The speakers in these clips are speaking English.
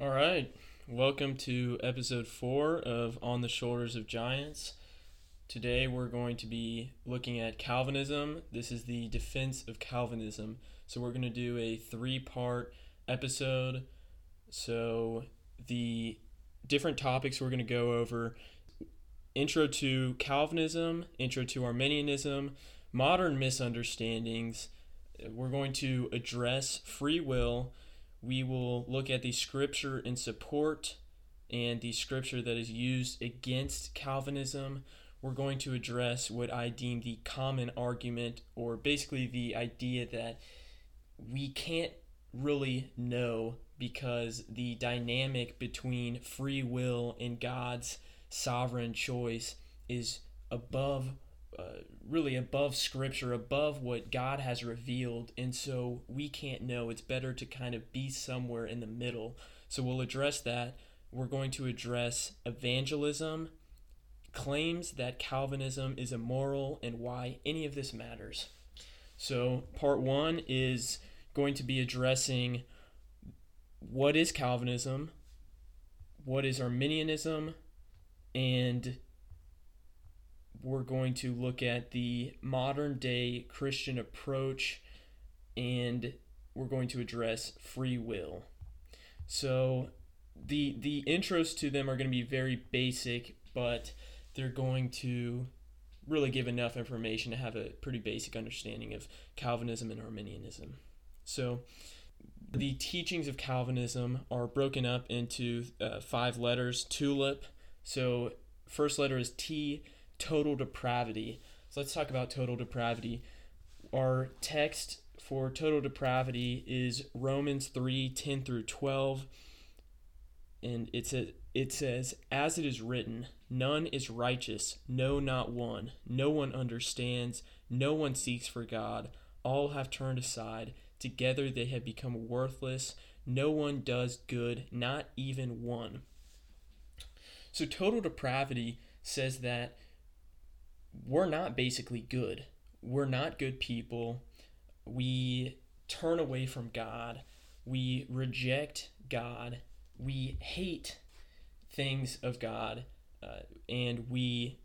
All right. Welcome to episode four of On the Shoulders of Giants. Today we're going to be looking at Calvinism. This is the defense of Calvinism. So we're going to do a three part episode. So the different topics we're going to go over intro to Calvinism, intro to Arminianism, modern misunderstandings. We're going to address free will we will look at the scripture in support and the scripture that is used against Calvinism. We're going to address what I deem the common argument, or basically the idea that we can't really know because the dynamic between free will and God's sovereign choice is above uh, really above scripture, above what God has revealed, and so we can't know. It's better to kind of be somewhere in the middle. So we'll address that. We're going to address evangelism, claims that Calvinism is immoral, and why any of this matters. So, part one is going to be addressing what is Calvinism, what is Arminianism, and we're going to look at the modern day Christian approach and we're going to address free will. So the the intros to them are going to be very basic, but they're going to really give enough information to have a pretty basic understanding of Calvinism and Arminianism. So the teachings of Calvinism are broken up into uh, five letters, tulip. So first letter is T, total depravity. So let's talk about total depravity. Our text for total depravity is Romans 3 10 through 12. And it's a, it says, As it is written, none is righteous, no, not one. No one understands, no one seeks for God. All have turned aside. Together they have become worthless. No one does good, not even one. So total depravity says that we're not basically good. We're not good people. We turn away from God. We reject God. We hate things of God. Uh, and we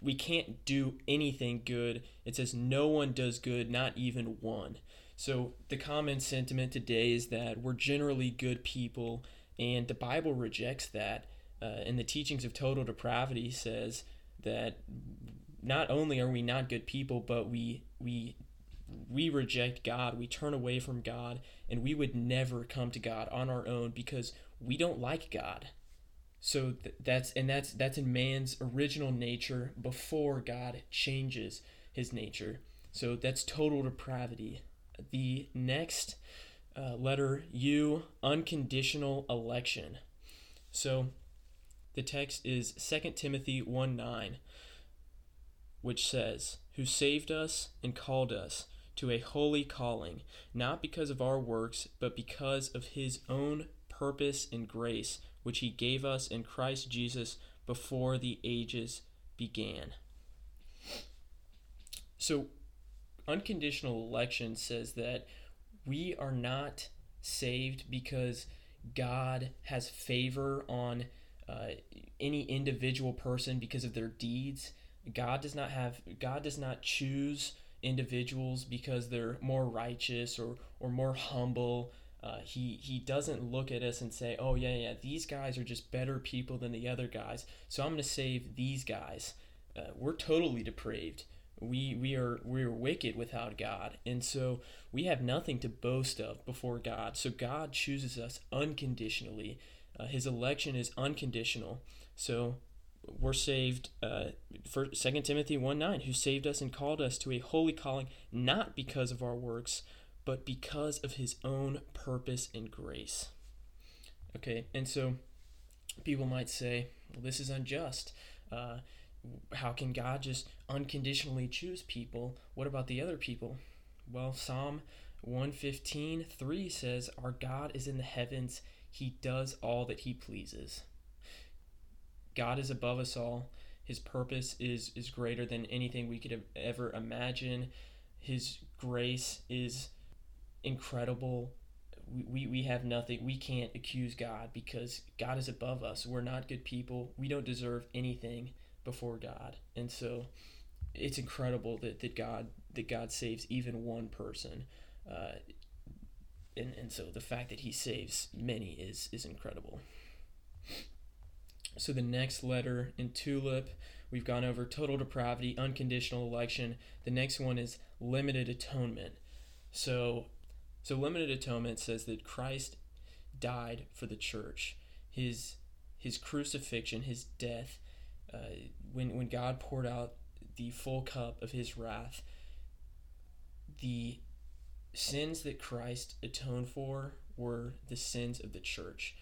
we can't do anything good. It says no one does good, not even one. So the common sentiment today is that we're generally good people, and the Bible rejects that. Uh, and the teachings of total depravity says that not only are we not good people, but we we we reject God, we turn away from God, and we would never come to God on our own because we don't like God. So th- that's and that's that's in man's original nature before God changes his nature. So that's total depravity. The next uh, letter U, unconditional election. So the text is 2 Timothy 1 9, which says, Who saved us and called us to a holy calling, not because of our works, but because of his own purpose and grace, which he gave us in Christ Jesus before the ages began. So, unconditional election says that we are not saved because God has favor on uh, any individual person because of their deeds. God does not have God does not choose individuals because they're more righteous or or more humble. Uh, he he doesn't look at us and say, "Oh yeah, yeah, these guys are just better people than the other guys, so I'm going to save these guys." Uh, we're totally depraved. We we are we are wicked without God, and so we have nothing to boast of before God. So God chooses us unconditionally uh, his election is unconditional. So we're saved uh, for 2 Timothy 1 9, who saved us and called us to a holy calling, not because of our works, but because of his own purpose and grace. Okay, and so people might say, well, this is unjust. Uh, how can God just unconditionally choose people? What about the other people? Well, Psalm 115 3 says, Our God is in the heavens he does all that he pleases. God is above us all. His purpose is, is greater than anything we could ever imagine. His grace is incredible. we, we, have nothing. We can't accuse God because God is above us. We're not good people. We don't deserve anything before God. And so it's incredible that, that God that God saves even one person. Uh, and, and so the fact that he saves many is is incredible. So the next letter in tulip, we've gone over total depravity, unconditional election. The next one is limited atonement. So so limited atonement says that Christ died for the church. His his crucifixion, his death, uh, when when God poured out the full cup of his wrath, the sins that Christ atoned for were the sins of the church.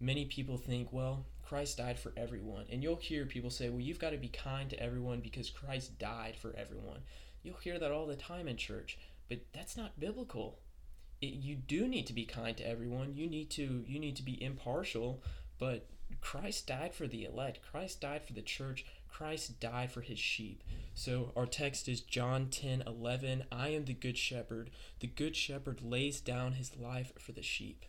Many people think, well, Christ died for everyone. And you'll hear people say, well, you've got to be kind to everyone because Christ died for everyone. You'll hear that all the time in church, but that's not biblical. It, you do need to be kind to everyone. You need to you need to be impartial, but Christ died for the elect. Christ died for the church. Christ died for his sheep. So our text is John 10 11. I am the good shepherd. The good shepherd lays down his life for the sheep.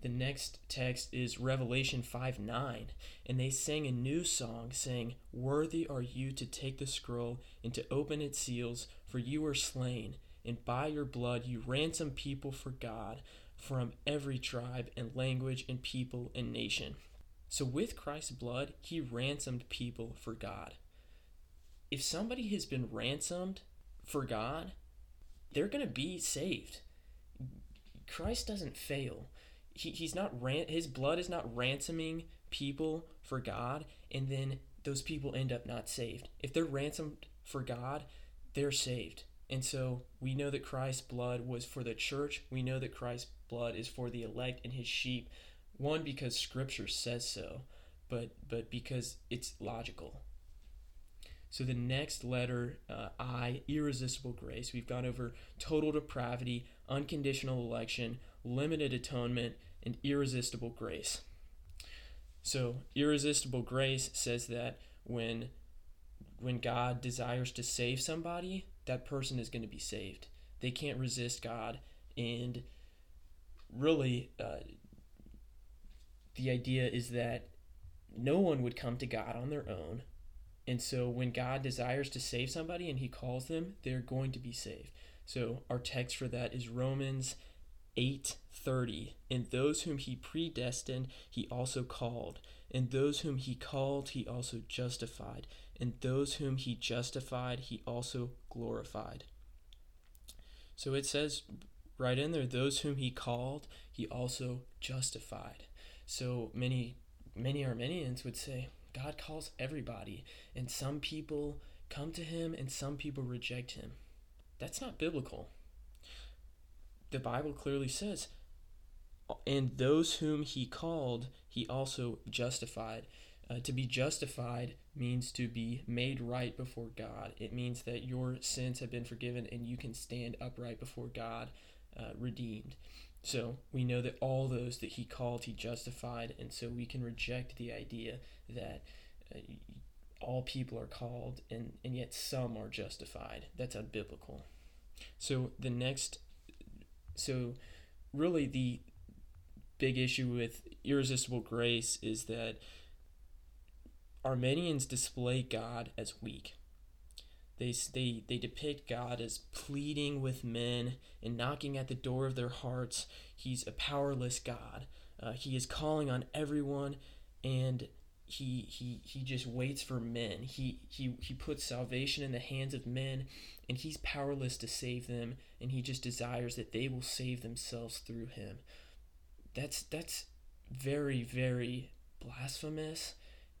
The next text is Revelation 5 9. And they sang a new song, saying, Worthy are you to take the scroll and to open its seals, for you were slain, and by your blood you ransomed people for God from every tribe and language and people and nation. So, with Christ's blood, he ransomed people for God. If somebody has been ransomed for God, they're going to be saved. Christ doesn't fail. He, he's not ran, his blood is not ransoming people for God, and then those people end up not saved. If they're ransomed for God, they're saved. And so we know that Christ's blood was for the church. We know that Christ's blood is for the elect and his sheep. One because scripture says so, but but because it's logical. So the next letter, uh, I, irresistible grace. We've gone over total depravity, unconditional election, limited atonement, and irresistible grace. So irresistible grace says that when when God desires to save somebody, that person is going to be saved. They can't resist God, and really, uh, the idea is that no one would come to God on their own. And so when God desires to save somebody and he calls them, they're going to be saved. So our text for that is Romans 8:30. And those whom he predestined, he also called. And those whom he called, he also justified. And those whom he justified, he also glorified. So it says right in there, those whom he called, he also justified. So many many Arminians would say God calls everybody, and some people come to him and some people reject him. That's not biblical. The Bible clearly says, and those whom he called, he also justified. Uh, to be justified means to be made right before God. It means that your sins have been forgiven and you can stand upright before God, uh, redeemed. So we know that all those that he called, he justified, and so we can reject the idea that uh, all people are called and, and yet some are justified. That's unbiblical. So the next, so really the big issue with irresistible grace is that Arminians display God as weak. They, they, they depict God as pleading with men and knocking at the door of their hearts. He's a powerless God. Uh, he is calling on everyone, and he, he, he just waits for men. He, he, he puts salvation in the hands of men, and he's powerless to save them, and he just desires that they will save themselves through him. That's, that's very, very blasphemous.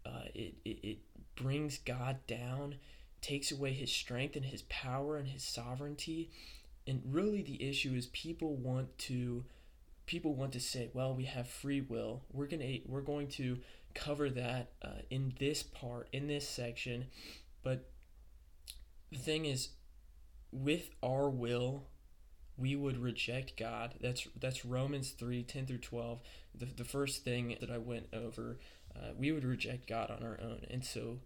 Uh, it, it, it brings God down takes away his strength and his power and his sovereignty. And really the issue is people want to people want to say, well, we have free will. We're going to we're going to cover that uh, in this part, in this section. But the thing is with our will, we would reject God. That's that's Romans 3, 10 through 12. The, the first thing that I went over, uh, we would reject God on our own. And so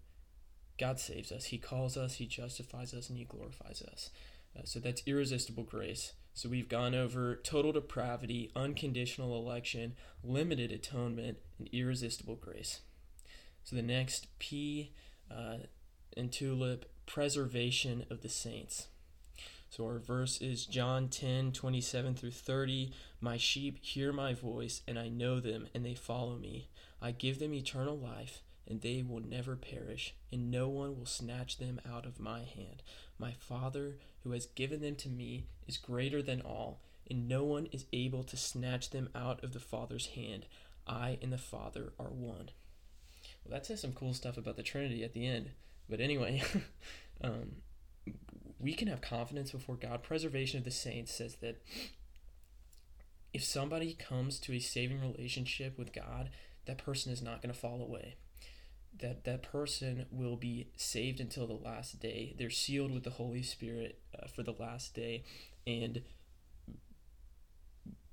God saves us. He calls us, He justifies us, and He glorifies us. Uh, so that's irresistible grace. So we've gone over total depravity, unconditional election, limited atonement, and irresistible grace. So the next P uh, in tulip, preservation of the saints. So our verse is John 10, 27 through 30. My sheep hear my voice, and I know them, and they follow me. I give them eternal life, and they will never perish, and no one will snatch them out of my hand. My Father, who has given them to me, is greater than all, and no one is able to snatch them out of the Father's hand. I and the Father are one. Well, that says some cool stuff about the Trinity at the end. But anyway, um, we can have confidence before God. Preservation of the saints says that if somebody comes to a saving relationship with God, that person is not going to fall away. That that person will be saved until the last day. They're sealed with the Holy Spirit uh, for the last day, and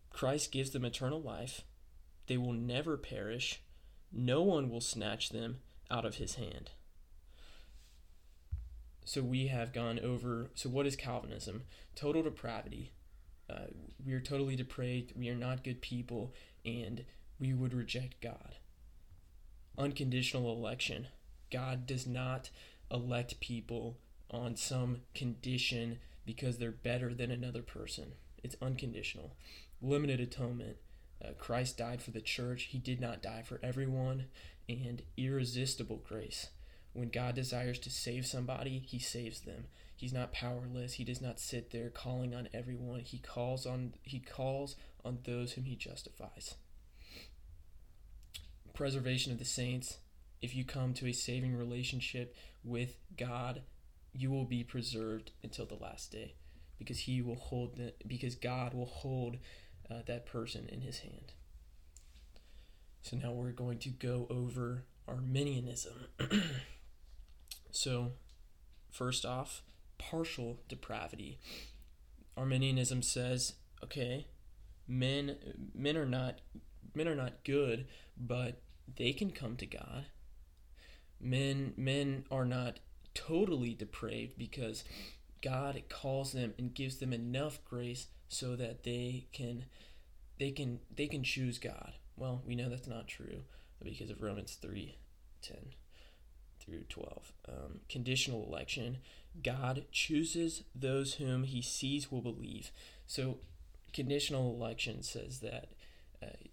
Christ gives them eternal life. They will never perish. No one will snatch them out of His hand. So we have gone over so what is calvinism? Total depravity. Uh, we are totally depraved. We are not good people. And we would reject god unconditional election god does not elect people on some condition because they're better than another person it's unconditional limited atonement uh, christ died for the church he did not die for everyone and irresistible grace when God desires to save somebody, he saves them. He's not powerless. He does not sit there calling on everyone. He calls on he calls on those whom he justifies. Preservation of the saints. If you come to a saving relationship with God, you will be preserved until the last day because he will hold the, because God will hold uh, that person in his hand. So now we're going to go over Arminianism. So, first off, partial depravity. Arminianism says, okay, men men are not men are not good, but they can come to God. Men men are not totally depraved because God calls them and gives them enough grace so that they can they can they can choose God. Well, we know that's not true because of Romans 3 10 through 12. Um, conditional election. God chooses those whom he sees will believe. So, conditional election says that uh,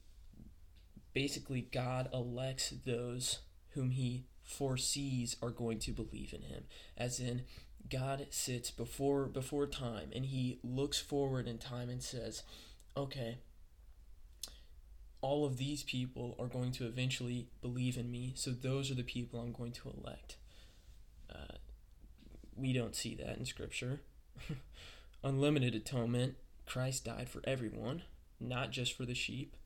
basically God elects those whom he foresees are going to believe in him. As in, God sits before before time and he looks forward in time and says, "Okay, all of these people are going to eventually believe in me, so those are the people I'm going to elect. Uh, we don't see that in Scripture. Unlimited atonement, Christ died for everyone, not just for the sheep.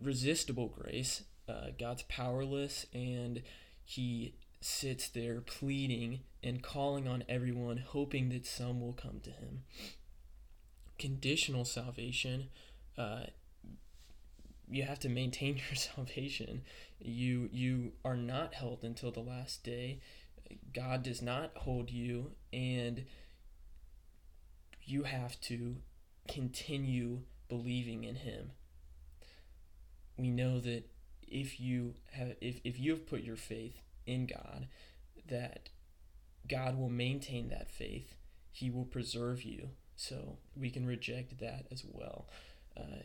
Resistible grace, uh, God's powerless and he sits there pleading and calling on everyone, hoping that some will come to him. Conditional salvation, uh, you have to maintain your salvation. You you are not held until the last day. God does not hold you and you have to continue believing in him. We know that if you have if, if you have put your faith in God, that God will maintain that faith. He will preserve you. So we can reject that as well. Uh,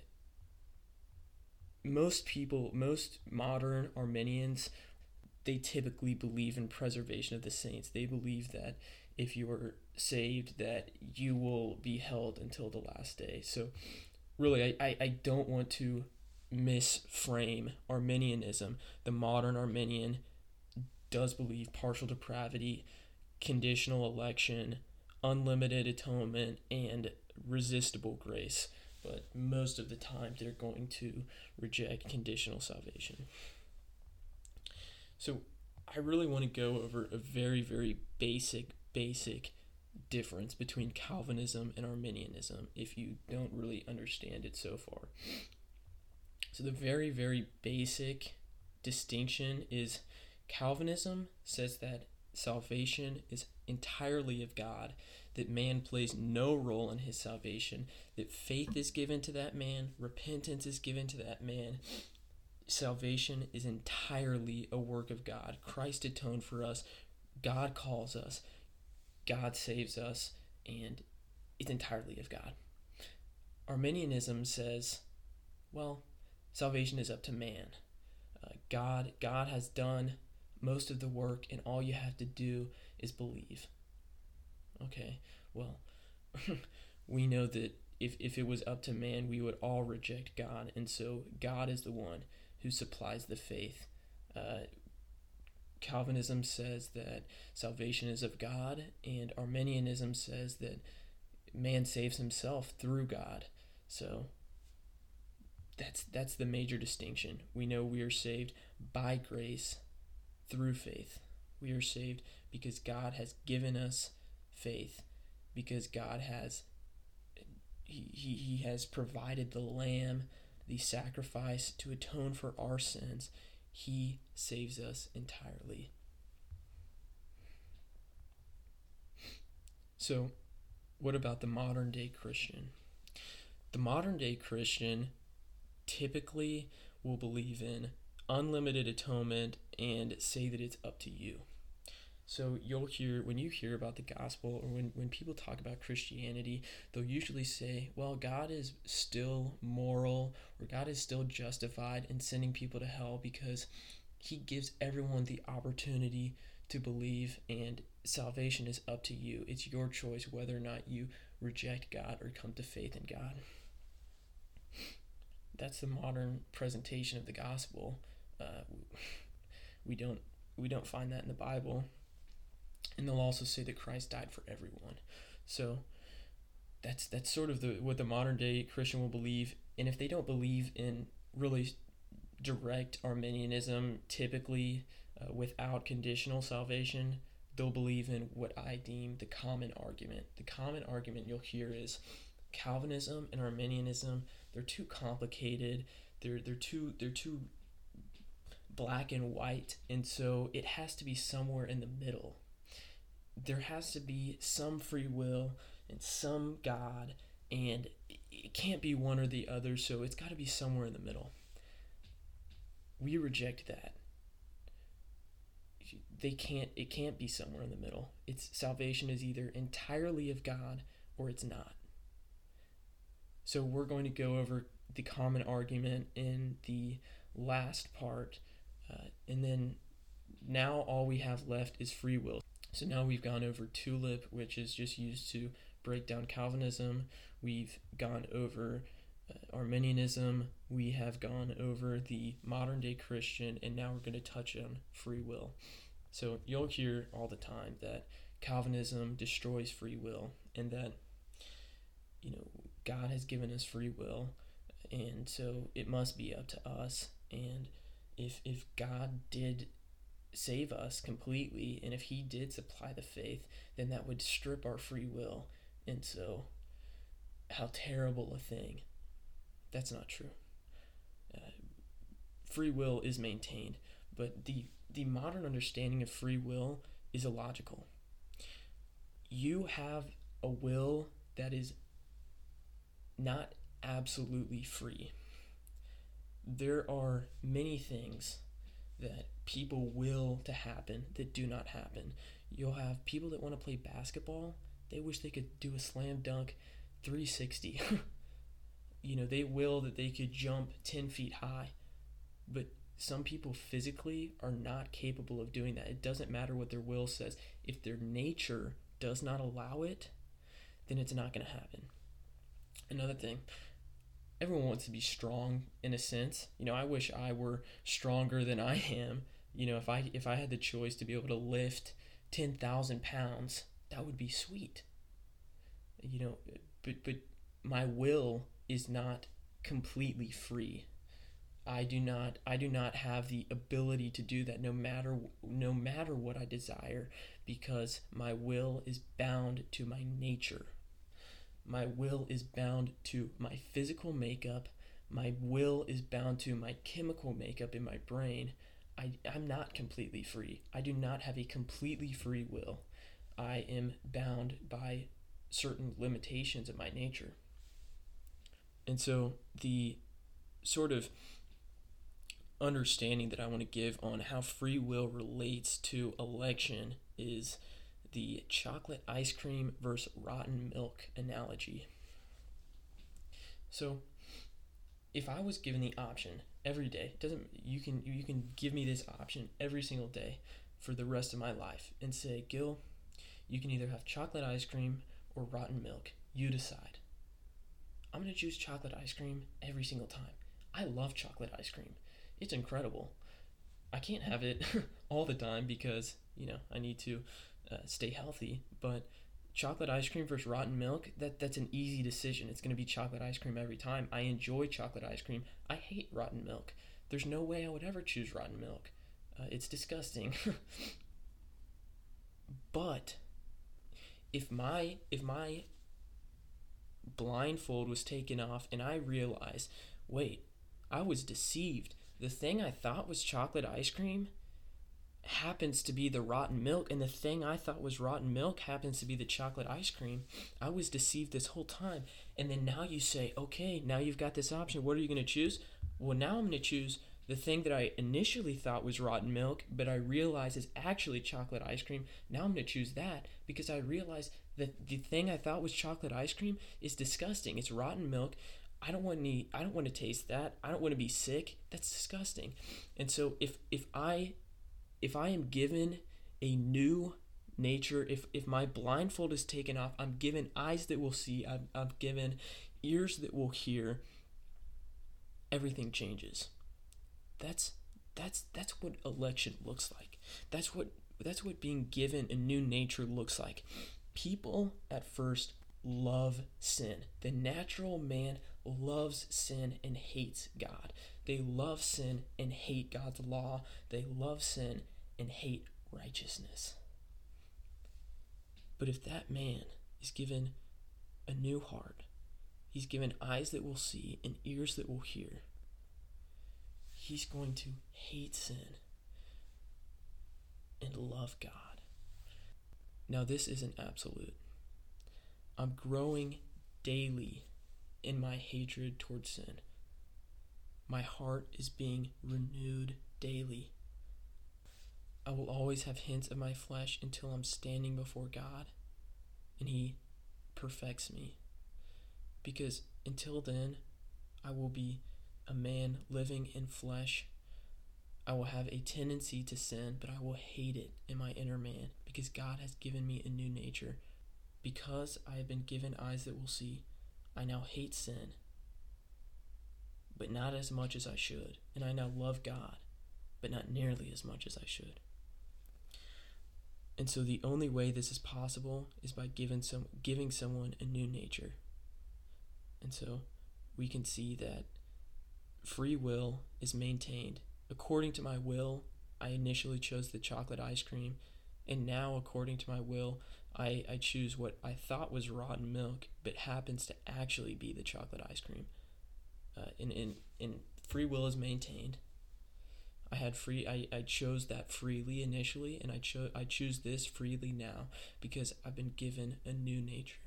most people, most modern Arminians, they typically believe in preservation of the saints. They believe that if you are saved, that you will be held until the last day. So, really, I, I, I don't want to misframe Arminianism. The modern Arminian does believe partial depravity, conditional election, unlimited atonement, and resistible grace but most of the time they're going to reject conditional salvation. So I really want to go over a very, very basic, basic difference between Calvinism and Arminianism if you don't really understand it so far. So the very, very basic distinction is Calvinism says that salvation is entirely of God, that man plays no role in his salvation, that faith is given to that man, repentance is given to that man. Salvation is entirely a work of God. Christ atoned for us. God calls us. God saves us. And it's entirely of God. Arminianism says, well, salvation is up to man. Uh, God, God has done most of the work, and all you have to do is believe. Okay, well, we know that if, if it was up to man, we would all reject God, and so God is the one who supplies the faith. Uh, Calvinism says that salvation is of God, and Arminianism says that man saves himself through God. So that's that's the major distinction. We know we are saved by grace through faith. We are saved because God has given us faith, because God has he, he, he has provided the lamb, the sacrifice to atone for our sins. He saves us entirely. So, what about the modern day Christian? The modern day Christian typically will believe in unlimited atonement and say that it's up to you. So you'll hear when you hear about the gospel or when, when people talk about Christianity, they'll usually say, well, God is still moral or God is still justified in sending people to hell because he gives everyone the opportunity to believe and salvation is up to you. It's your choice whether or not you reject God or come to faith in God. That's the modern presentation of the gospel. Uh, we don't we don't find that in the Bible. And they'll also say that Christ died for everyone. So that's that's sort of the what the modern day Christian will believe. And if they don't believe in really direct Arminianism, typically uh, without conditional salvation, they'll believe in what I deem the common argument. The common argument you'll hear is Calvinism and Arminianism, they're too complicated. They're they're too they're too black and white, and so it has to be somewhere in the middle. There has to be some free will and some God, and it can't be one or the other, so it's got to be somewhere in the middle. We reject that they can't it can't be somewhere in the middle it's salvation is either entirely of god or it's not so we're going to go over the common argument in the last part uh, and then now all we have left is free will. So now we've gone over tulip which is just used to break down calvinism. We've gone over uh, arminianism. We have gone over the modern day christian and now we're going to touch on free will. So you'll hear all the time that Calvinism destroys free will and that you know God has given us free will and so it must be up to us. And if if God did save us completely and if he did supply the faith then that would strip our free will. And so how terrible a thing. That's not true. Uh, free will is maintained but the the modern understanding of free will is illogical. You have a will that is not absolutely free. There are many things that people will to happen that do not happen. You'll have people that want to play basketball, they wish they could do a slam dunk 360. you know, they will that they could jump 10 feet high, but some people physically are not capable of doing that. It doesn't matter what their will says. If their nature does not allow it, then it's not going to happen. Another thing, everyone wants to be strong in a sense. You know, I wish I were stronger than I am. You know, if I if I had the choice to be able to lift 10,000 pounds, that would be sweet. You know, but but my will is not completely free I do not I do not have the ability to do that no matter no matter what I desire because my will is bound to my nature. My will is bound to my physical makeup. My will is bound to my chemical makeup in my brain. I, I'm not completely free. I do not have a completely free will. I am bound by certain limitations of my nature. And so the sort of understanding that I want to give on how free will relates to election is the chocolate ice cream versus rotten milk analogy. So, if I was given the option every day, doesn't you can you can give me this option every single day for the rest of my life and say, "Gil, you can either have chocolate ice cream or rotten milk. You decide." I'm going to choose chocolate ice cream every single time. I love chocolate ice cream. It's incredible. I can't have it all the time because, you know, I need to uh, stay healthy, but chocolate ice cream versus rotten milk, that that's an easy decision. It's going to be chocolate ice cream every time. I enjoy chocolate ice cream. I hate rotten milk. There's no way I would ever choose rotten milk. Uh, it's disgusting. but if my if my blindfold was taken off and I realized, wait, I was deceived. The thing I thought was chocolate ice cream happens to be the rotten milk, and the thing I thought was rotten milk happens to be the chocolate ice cream. I was deceived this whole time. And then now you say, okay, now you've got this option. What are you going to choose? Well, now I'm going to choose the thing that I initially thought was rotten milk, but I realize is actually chocolate ice cream. Now I'm going to choose that because I realize that the thing I thought was chocolate ice cream is disgusting. It's rotten milk. I don't want any I don't want to taste that. I don't want to be sick. That's disgusting. And so if if I if I am given a new nature, if if my blindfold is taken off, I'm given eyes that will see, I'm, I'm given ears that will hear, everything changes. That's that's that's what election looks like. That's what that's what being given a new nature looks like. People at first love sin. The natural man loves sin and hates God. They love sin and hate God's law. They love sin and hate righteousness. But if that man is given a new heart, he's given eyes that will see and ears that will hear, he's going to hate sin and love God. Now, this isn't absolute. I'm growing daily in my hatred towards sin. My heart is being renewed daily. I will always have hints of my flesh until I'm standing before God and He perfects me. Because until then, I will be a man living in flesh. I will have a tendency to sin, but I will hate it in my inner man because God has given me a new nature. Because I have been given eyes that will see, I now hate sin, but not as much as I should. And I now love God, but not nearly as much as I should. And so the only way this is possible is by giving some giving someone a new nature. And so we can see that free will is maintained. According to my will, I initially chose the chocolate ice cream, and now according to my will, I, I choose what I thought was rotten milk, but happens to actually be the chocolate ice cream. Uh, and, and, and free will is maintained. I had free I, I chose that freely initially and I chose I choose this freely now because I've been given a new nature.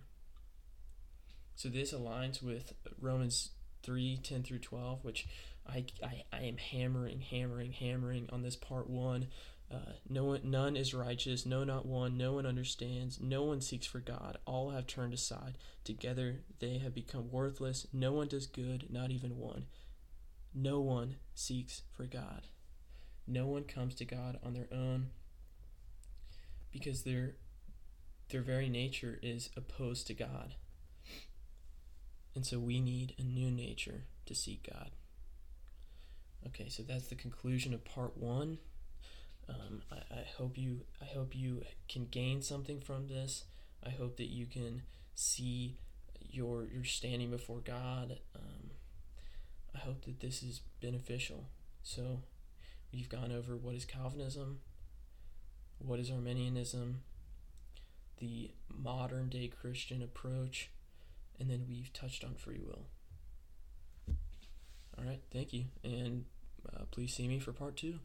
So this aligns with Romans 3, 10 through 12, which I, I, I am hammering, hammering, hammering on this part one uh, no one, none is righteous, no, not one. No one understands. No one seeks for God. All have turned aside. Together they have become worthless. No one does good, not even one. No one seeks for God. No one comes to God on their own because their their very nature is opposed to God. And so we need a new nature to seek God. Okay, so that's the conclusion of part one. Um, I, I hope you I hope you can gain something from this. I hope that you can see your your standing before God. Um, I hope that this is beneficial. So we've gone over what is Calvinism, what is Arminianism, the modern day Christian approach, and then we've touched on free will. All right, thank you, and uh, please see me for part two.